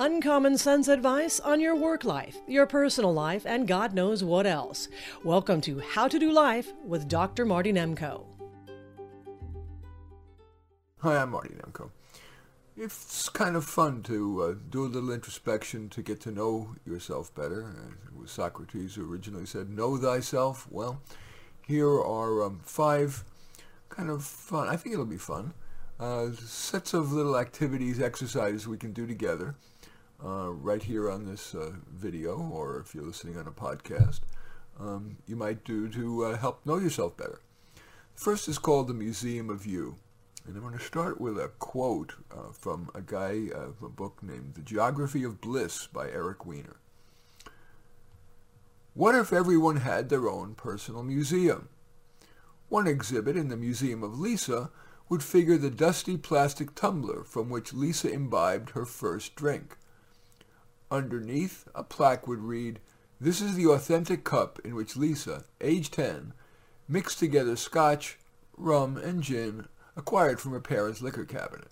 Uncommon sense advice on your work life, your personal life, and God knows what else. Welcome to How to Do Life with Dr. Marty Nemko. Hi, I'm Marty Nemko. It's kind of fun to uh, do a little introspection to get to know yourself better. It was Socrates who originally said, know thyself. Well, here are um, five kind of fun, I think it'll be fun, uh, sets of little activities, exercises we can do together uh, right here on this uh, video, or if you're listening on a podcast, um, you might do to uh, help know yourself better. First is called the Museum of You. And I'm going to start with a quote uh, from a guy of uh, a book named The Geography of Bliss by Eric Weiner. What if everyone had their own personal museum? One exhibit in the Museum of Lisa would figure the dusty plastic tumbler from which Lisa imbibed her first drink. Underneath, a plaque would read, This is the authentic cup in which Lisa, age 10, mixed together scotch, rum, and gin acquired from her parents' liquor cabinet.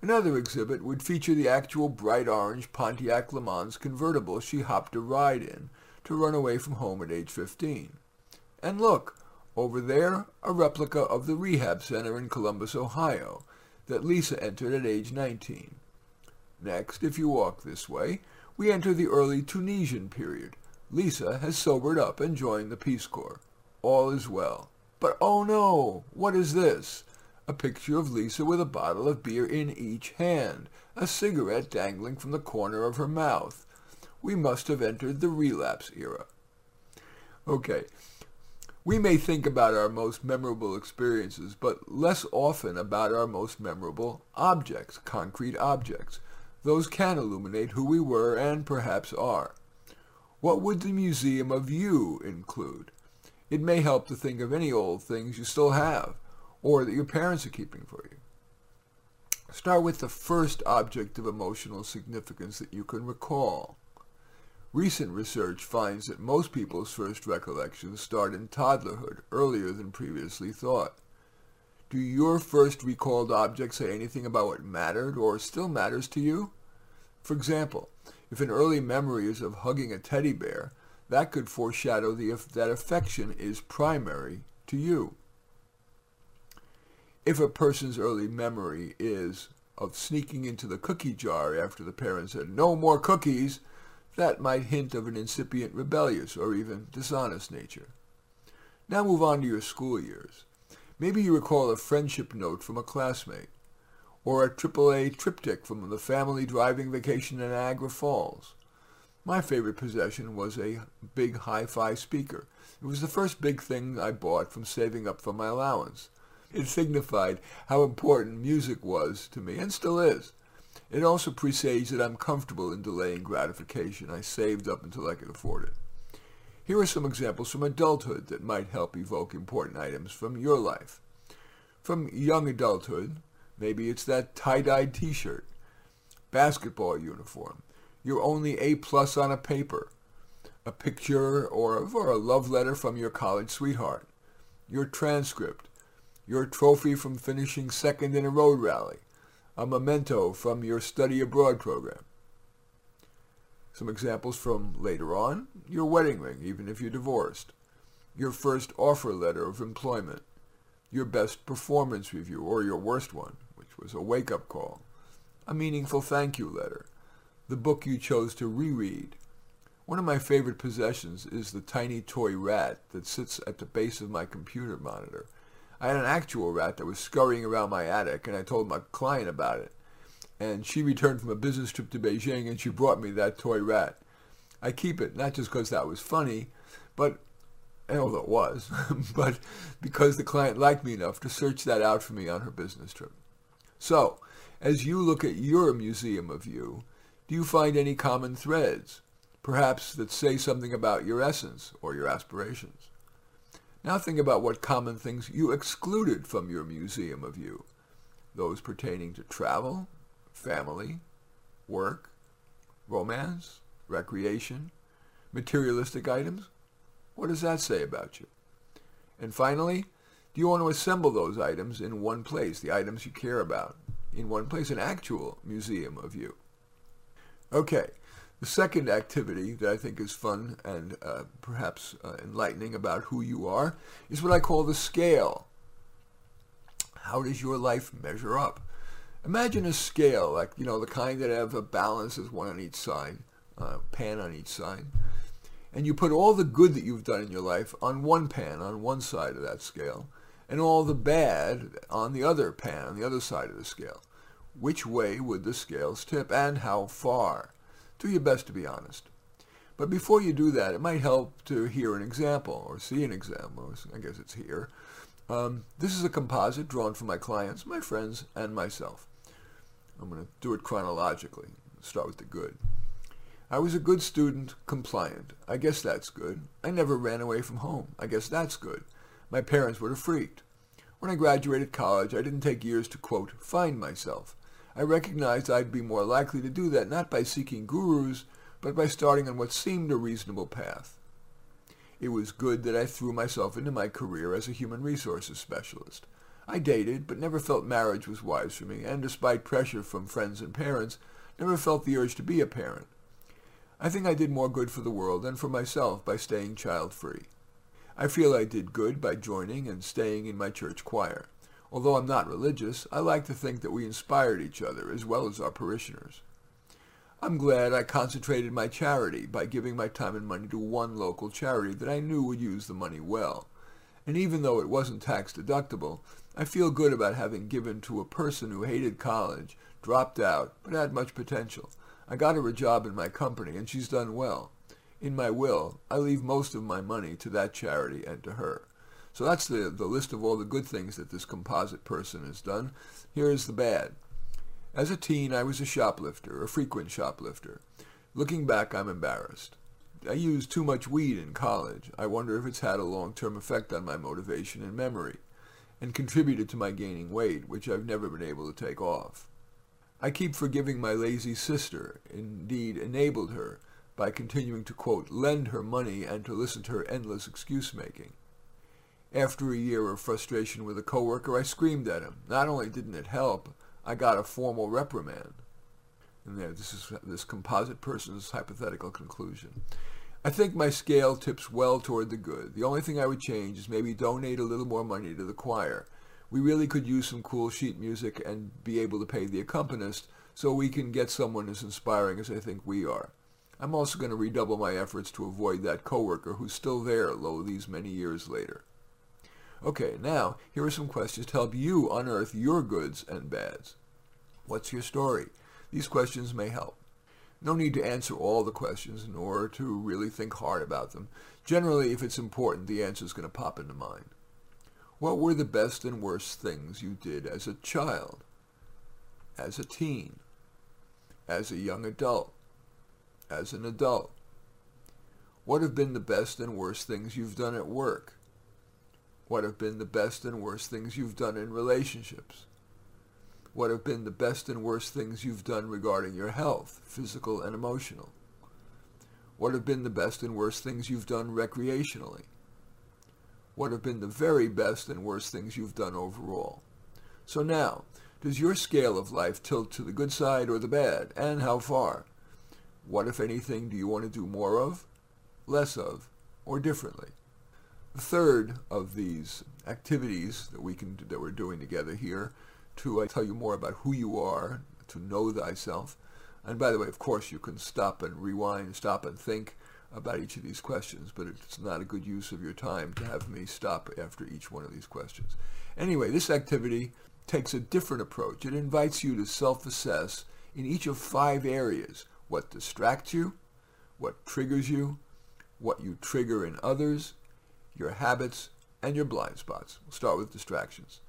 Another exhibit would feature the actual bright orange Pontiac Le Mans convertible she hopped a ride in to run away from home at age 15. And look, over there, a replica of the rehab center in Columbus, Ohio, that Lisa entered at age 19. Next, if you walk this way, we enter the early Tunisian period. Lisa has sobered up and joined the Peace Corps. All is well. But oh no! What is this? A picture of Lisa with a bottle of beer in each hand, a cigarette dangling from the corner of her mouth. We must have entered the relapse era. Okay, we may think about our most memorable experiences, but less often about our most memorable objects, concrete objects. Those can illuminate who we were and perhaps are. What would the Museum of You include? It may help to think of any old things you still have, or that your parents are keeping for you. Start with the first object of emotional significance that you can recall. Recent research finds that most people's first recollections start in toddlerhood, earlier than previously thought. Do your first recalled objects say anything about what mattered or still matters to you? For example, if an early memory is of hugging a teddy bear, that could foreshadow the, that affection is primary to you. If a person's early memory is of sneaking into the cookie jar after the parents said, no more cookies, that might hint of an incipient rebellious or even dishonest nature. Now move on to your school years. Maybe you recall a friendship note from a classmate, or a AAA TripTik from the family driving vacation in Niagara Falls. My favorite possession was a big hi-fi speaker. It was the first big thing I bought from saving up for my allowance. It signified how important music was to me, and still is. It also presaged that I'm comfortable in delaying gratification. I saved up until I could afford it. Here are some examples from adulthood that might help evoke important items from your life. From young adulthood, maybe it's that tie-dyed t-shirt, basketball uniform, your only A plus on a paper, a picture or, or a love letter from your college sweetheart, your transcript, your trophy from finishing second in a road rally, a memento from your study abroad program. Some examples from later on, your wedding ring, even if you're divorced, your first offer letter of employment, your best performance review, or your worst one, which was a wake-up call, a meaningful thank you letter, the book you chose to reread. One of my favorite possessions is the tiny toy rat that sits at the base of my computer monitor. I had an actual rat that was scurrying around my attic, and I told my client about it and she returned from a business trip to Beijing and she brought me that toy rat. I keep it, not just because that was funny, but, although it was, but because the client liked me enough to search that out for me on her business trip. So, as you look at your museum of you, do you find any common threads, perhaps that say something about your essence or your aspirations? Now think about what common things you excluded from your museum of you, those pertaining to travel, family, work, romance, recreation, materialistic items? What does that say about you? And finally, do you want to assemble those items in one place, the items you care about, in one place, an actual museum of you? Okay, the second activity that I think is fun and uh, perhaps uh, enlightening about who you are is what I call the scale. How does your life measure up? Imagine a scale, like, you know, the kind that have a balance as one on each side, uh, pan on each side. And you put all the good that you've done in your life on one pan, on one side of that scale, and all the bad on the other pan, on the other side of the scale. Which way would the scales tip and how far? Do your best to be honest. But before you do that, it might help to hear an example or see an example. I guess it's here. Um, this is a composite drawn for my clients, my friends, and myself. I'm going to do it chronologically. Start with the good. I was a good student, compliant. I guess that's good. I never ran away from home. I guess that's good. My parents would have freaked. When I graduated college, I didn't take years to, quote, find myself. I recognized I'd be more likely to do that not by seeking gurus, but by starting on what seemed a reasonable path. It was good that I threw myself into my career as a human resources specialist. I dated, but never felt marriage was wise for me, and despite pressure from friends and parents, never felt the urge to be a parent. I think I did more good for the world than for myself by staying child-free. I feel I did good by joining and staying in my church choir. Although I'm not religious, I like to think that we inspired each other as well as our parishioners. I'm glad I concentrated my charity by giving my time and money to one local charity that I knew would use the money well. And even though it wasn't tax deductible, I feel good about having given to a person who hated college, dropped out, but had much potential. I got her a job in my company, and she's done well. In my will, I leave most of my money to that charity and to her. So that's the, the list of all the good things that this composite person has done. Here is the bad. As a teen, I was a shoplifter, a frequent shoplifter. Looking back, I'm embarrassed. I used too much weed in college. I wonder if it's had a long-term effect on my motivation and memory and contributed to my gaining weight, which I've never been able to take off. I keep forgiving my lazy sister, indeed enabled her, by continuing to, quote, lend her money and to listen to her endless excuse-making. After a year of frustration with a coworker, I screamed at him. Not only didn't it help, I got a formal reprimand. And there, this is this composite person's hypothetical conclusion. I think my scale tips well toward the good. The only thing I would change is maybe donate a little more money to the choir. We really could use some cool sheet music and be able to pay the accompanist so we can get someone as inspiring as I think we are. I'm also going to redouble my efforts to avoid that coworker who's still there, lo, these many years later. Okay, now, here are some questions to help you unearth your goods and bads. What's your story? These questions may help. No need to answer all the questions, nor to really think hard about them. Generally, if it's important, the answer is going to pop into mind. What were the best and worst things you did as a child, as a teen, as a young adult, as an adult? What have been the best and worst things you've done at work? What have been the best and worst things you've done in relationships? What have been the best and worst things you've done regarding your health, physical and emotional? What have been the best and worst things you've done recreationally? What have been the very best and worst things you've done overall? So now, does your scale of life tilt to the good side or the bad, and how far? What, if anything, do you want to do more of, less of, or differently? The third of these activities that we can that we're doing together here to uh, tell you more about who you are, to know thyself. And by the way, of course, you can stop and rewind, stop and think about each of these questions, but it's not a good use of your time to have me stop after each one of these questions. Anyway, this activity takes a different approach. It invites you to self-assess in each of five areas, what distracts you, what triggers you, what you trigger in others, your habits, and your blind spots. We'll start with distractions.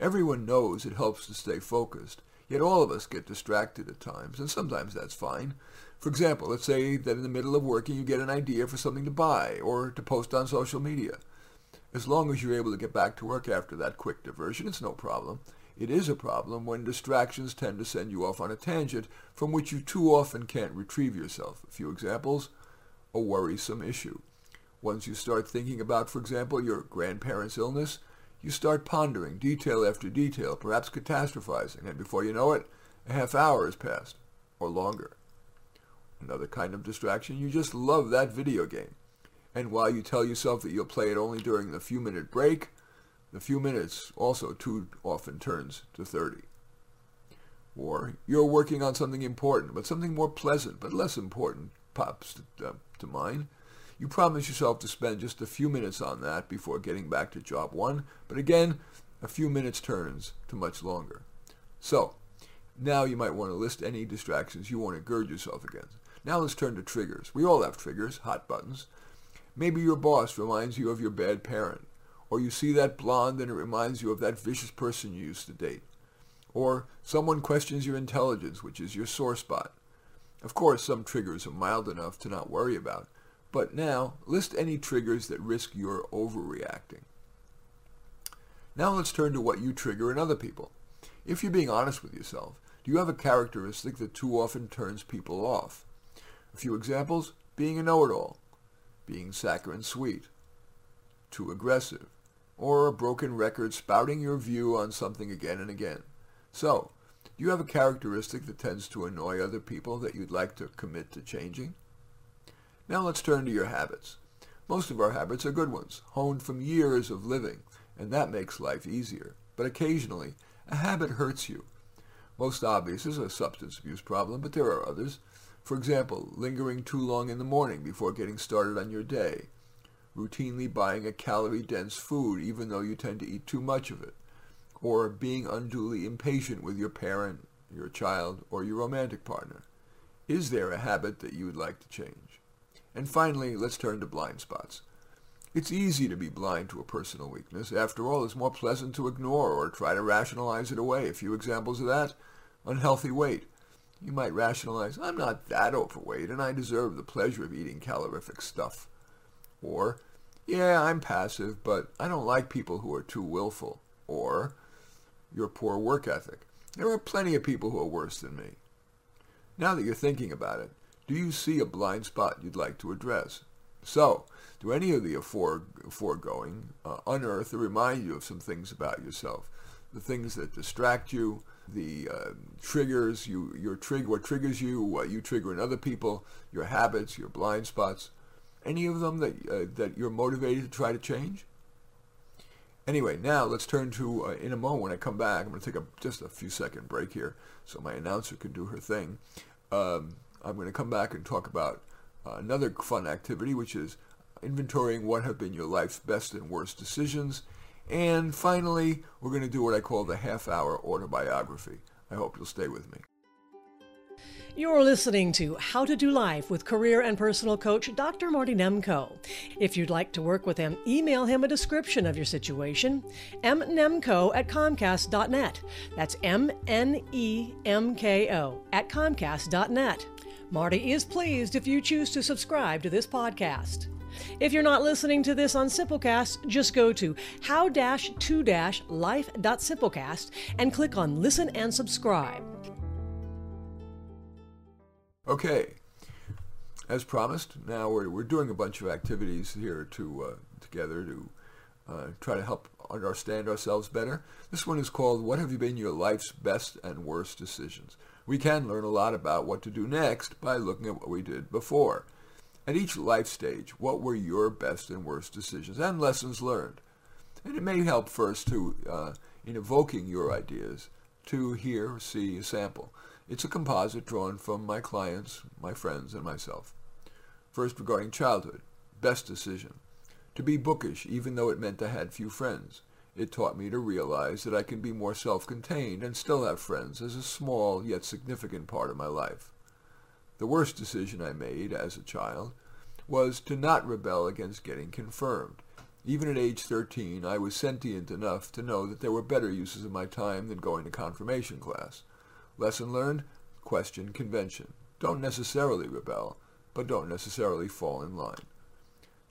Everyone knows it helps to stay focused, yet all of us get distracted at times, and sometimes that's fine. For example, let's say that in the middle of working you get an idea for something to buy or to post on social media. As long as you're able to get back to work after that quick diversion, it's no problem. It is a problem when distractions tend to send you off on a tangent from which you too often can't retrieve yourself. A few examples. A worrisome issue. Once you start thinking about, for example, your grandparents' illness, you start pondering detail after detail, perhaps catastrophizing, and before you know it, a half hour has passed, or longer. Another kind of distraction, you just love that video game. And while you tell yourself that you'll play it only during the few minute break, the few minutes also too often turns to 30. Or you're working on something important, but something more pleasant but less important pops to, uh, to mind. You promise yourself to spend just a few minutes on that before getting back to job one, but again, a few minutes turns to much longer. So, now you might want to list any distractions you want to gird yourself against. Now let's turn to triggers. We all have triggers, hot buttons. Maybe your boss reminds you of your bad parent, or you see that blonde and it reminds you of that vicious person you used to date. Or someone questions your intelligence, which is your sore spot. Of course, some triggers are mild enough to not worry about, but now list any triggers that risk your overreacting. Now let's turn to what you trigger in other people. If you're being honest with yourself, do you have a characteristic that too often turns people off? A few examples, being a know-it-all, being saccharine sweet, too aggressive, or a broken record spouting your view on something again and again. So, do you have a characteristic that tends to annoy other people that you'd like to commit to changing? Now let's turn to your habits. Most of our habits are good ones, honed from years of living, and that makes life easier. But occasionally, a habit hurts you. Most obvious is a substance abuse problem, but there are others. For example, lingering too long in the morning before getting started on your day. Routinely buying a calorie-dense food even though you tend to eat too much of it. Or being unduly impatient with your parent, your child, or your romantic partner. Is there a habit that you would like to change? And finally, let's turn to blind spots. It's easy to be blind to a personal weakness. After all, it's more pleasant to ignore or try to rationalize it away. A few examples of that. Unhealthy weight. You might rationalize, I'm not that overweight and I deserve the pleasure of eating calorific stuff. Or, yeah, I'm passive, but I don't like people who are too willful. Or, your poor work ethic. There are plenty of people who are worse than me. Now that you're thinking about it, do you see a blind spot you'd like to address? So, do any of the foregoing uh, unearth or remind you of some things about yourself? The things that distract you, the uh, triggers, you, your trigger, what triggers you, what you trigger in other people, your habits, your blind spots. Any of them that, uh, that you're motivated to try to change? Anyway, now let's turn to, uh, in a moment when I come back, I'm going to take a, just a few second break here so my announcer can do her thing. Um, I'm going to come back and talk about uh, another fun activity, which is inventorying what have been your life's best and worst decisions and finally, we're going to do what I call the half-hour autobiography. I hope you'll stay with me. You're listening to How to Do Life with career and personal coach Dr. Marty Nemko. If you'd like to work with him, email him a description of your situation, mnemko at comcast.net. That's M-N-E-M-K-O at comcast.net. Marty is pleased if you choose to subscribe to this podcast. If you're not listening to this on Simplecast, just go to how-to-life.simplecast and click on Listen and Subscribe. Okay, as promised, now we're, we're doing a bunch of activities here to uh, together to uh, try to help understand ourselves better. This one is called What Have You Been Your Life's Best and Worst Decisions? We can learn a lot about what to do next by looking at what we did before. At each life stage, what were your best and worst decisions and lessons learned? And it may help first to, uh, in evoking your ideas, to hear or see a sample. It's a composite drawn from my clients, my friends, and myself. First, regarding childhood, best decision. To be bookish, even though it meant I had few friends. It taught me to realize that I can be more self-contained and still have friends as a small yet significant part of my life. The worst decision I made as a child was to not rebel against getting confirmed. Even at age 13, I was sentient enough to know that there were better uses of my time than going to confirmation class. Lesson learned, question convention. Don't necessarily rebel, but don't necessarily fall in line.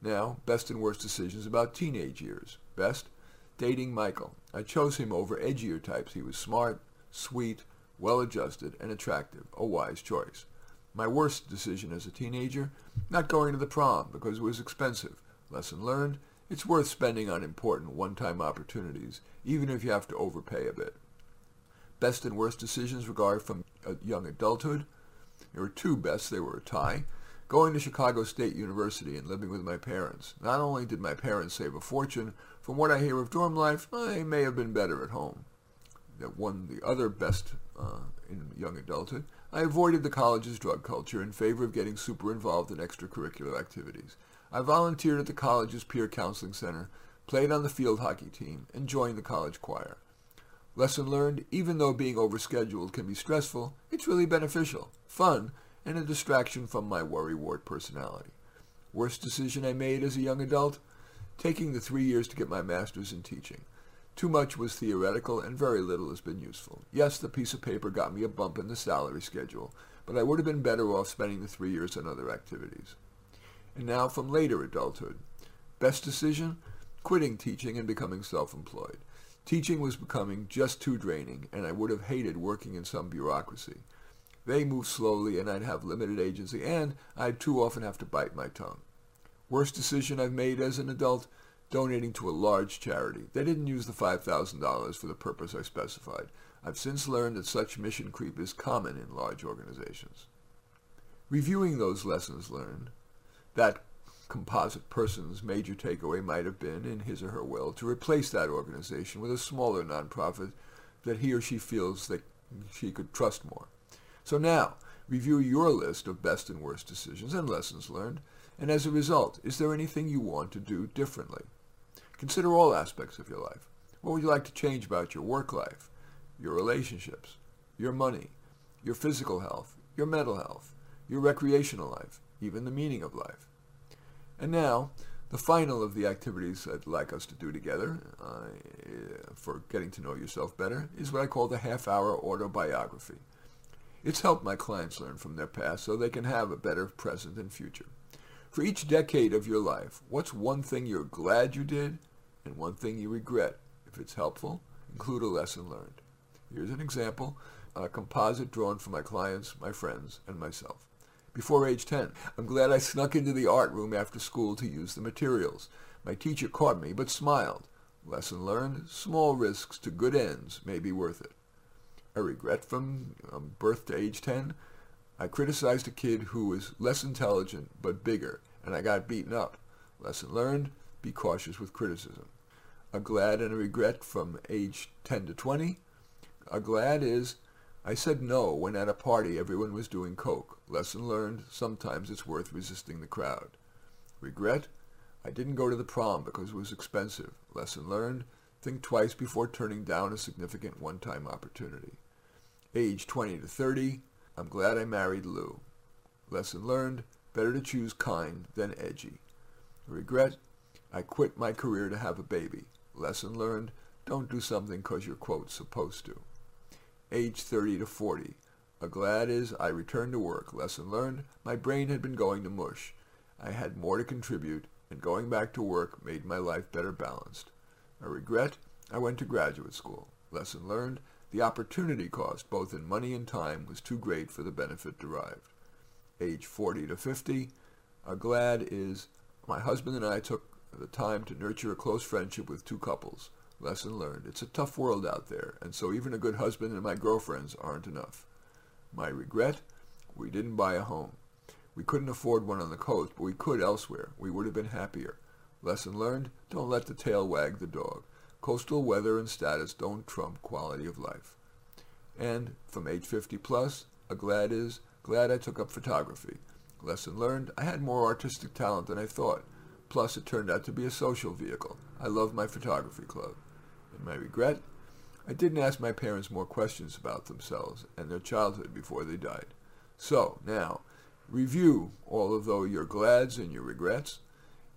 Now, best and worst decisions about teenage years. Best, dating Michael. I chose him over edgier types. He was smart, sweet, well-adjusted, and attractive. A wise choice. My worst decision as a teenager, not going to the prom because it was expensive. Lesson learned, it's worth spending on important one-time opportunities, even if you have to overpay a bit. Best and worst decisions regard from young adulthood, There were two bests. They were a tie. Going to Chicago State University and living with my parents. Not only did my parents save a fortune, from what I hear of dorm life, they may have been better at home. That one, the other best uh, in young adulthood, I avoided the college's drug culture in favor of getting super involved in extracurricular activities. I volunteered at the college's peer counseling center, played on the field hockey team, and joined the college choir. Lesson learned, even though being overscheduled can be stressful, it's really beneficial, fun, and a distraction from my worry-wart personality. Worst decision I made as a young adult? Taking the three years to get my master's in teaching. Too much was theoretical and very little has been useful. Yes, the piece of paper got me a bump in the salary schedule, but I would have been better off spending the three years on other activities. And now from later adulthood. Best decision? Quitting teaching and becoming self-employed. Teaching was becoming just too draining, and I would have hated working in some bureaucracy. They move slowly, and I'd have limited agency, and I'd too often have to bite my tongue. Worst decision I've made as an adult? Donating to a large charity. They didn't use the $5,000 for the purpose I specified. I've since learned that such mission creep is common in large organizations. Reviewing those lessons learned, that composite person's major takeaway might have been, in his or her will, to replace that organization with a smaller nonprofit that he or she feels that she could trust more. So now, review your list of best and worst decisions and lessons learned, and as a result, is there anything you want to do differently? Consider all aspects of your life. What would you like to change about your work life, your relationships, your money, your physical health, your mental health, your recreational life, even the meaning of life? And now, the final of the activities I'd like us to do together uh, for getting to know yourself better is what I call the half-hour autobiography. It's helped my clients learn from their past so they can have a better present and future. For each decade of your life, what's one thing you're glad you did and one thing you regret? If it's helpful, include a lesson learned. Here's an example, a composite drawn for my clients, my friends, and myself before age 10. I'm glad I snuck into the art room after school to use the materials. My teacher caught me, but smiled. Lesson learned, small risks to good ends may be worth it. A regret from um, birth to age 10? I criticized a kid who was less intelligent but bigger, and I got beaten up. Lesson learned, be cautious with criticism. A glad and a regret from age 10 to 20? A glad is I said no when at a party everyone was doing coke. Lesson learned, sometimes it's worth resisting the crowd. Regret? I didn't go to the prom because it was expensive. Lesson learned, think twice before turning down a significant one-time opportunity. Age 20 to 30, I'm glad I married Lou. Lesson learned, better to choose kind than edgy. Regret? I quit my career to have a baby. Lesson learned, don't do something because you're, quote, supposed to age 30 to 40. A glad is I returned to work. Lesson learned, my brain had been going to mush. I had more to contribute, and going back to work made my life better balanced. A regret, I went to graduate school. Lesson learned, the opportunity cost, both in money and time, was too great for the benefit derived. Age 40 to 50, a glad is my husband and I took the time to nurture a close friendship with two couples. Lesson learned. It's a tough world out there, and so even a good husband and my girlfriends aren't enough. My regret? We didn't buy a home. We couldn't afford one on the coast, but we could elsewhere. We would have been happier. Lesson learned? Don't let the tail wag the dog. Coastal weather and status don't trump quality of life. And from age 50 plus, a glad is, glad I took up photography. Lesson learned, I had more artistic talent than I thought. Plus, it turned out to be a social vehicle. I love my photography club. And my regret? I didn't ask my parents more questions about themselves and their childhood before they died. So, now, review all of those your glads and your regrets.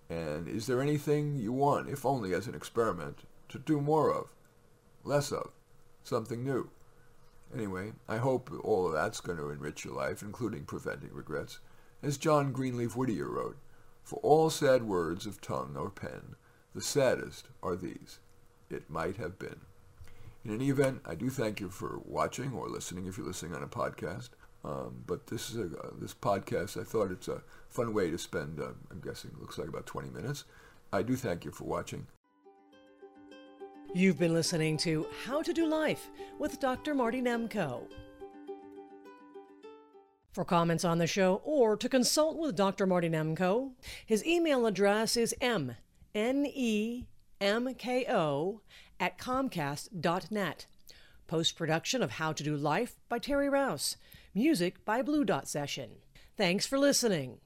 And is there anything you want, if only as an experiment, to do more of, less of, something new? Anyway, I hope all of that's going to enrich your life, including preventing regrets. As John Greenleaf Whittier wrote, For all sad words of tongue or pen, the saddest are these it might have been. In any event, I do thank you for watching or listening if you're listening on a podcast. Um, but this is a, uh, this podcast, I thought it's a fun way to spend, uh, I'm guessing, looks like about 20 minutes. I do thank you for watching. You've been listening to How to Do Life with Dr. Marty Nemko. For comments on the show or to consult with Dr. Marty Nemko, his email address is m n e m k o at comcast.net. Post production of How to Do Life by Terry Rouse. Music by Blue Dot Session. Thanks for listening.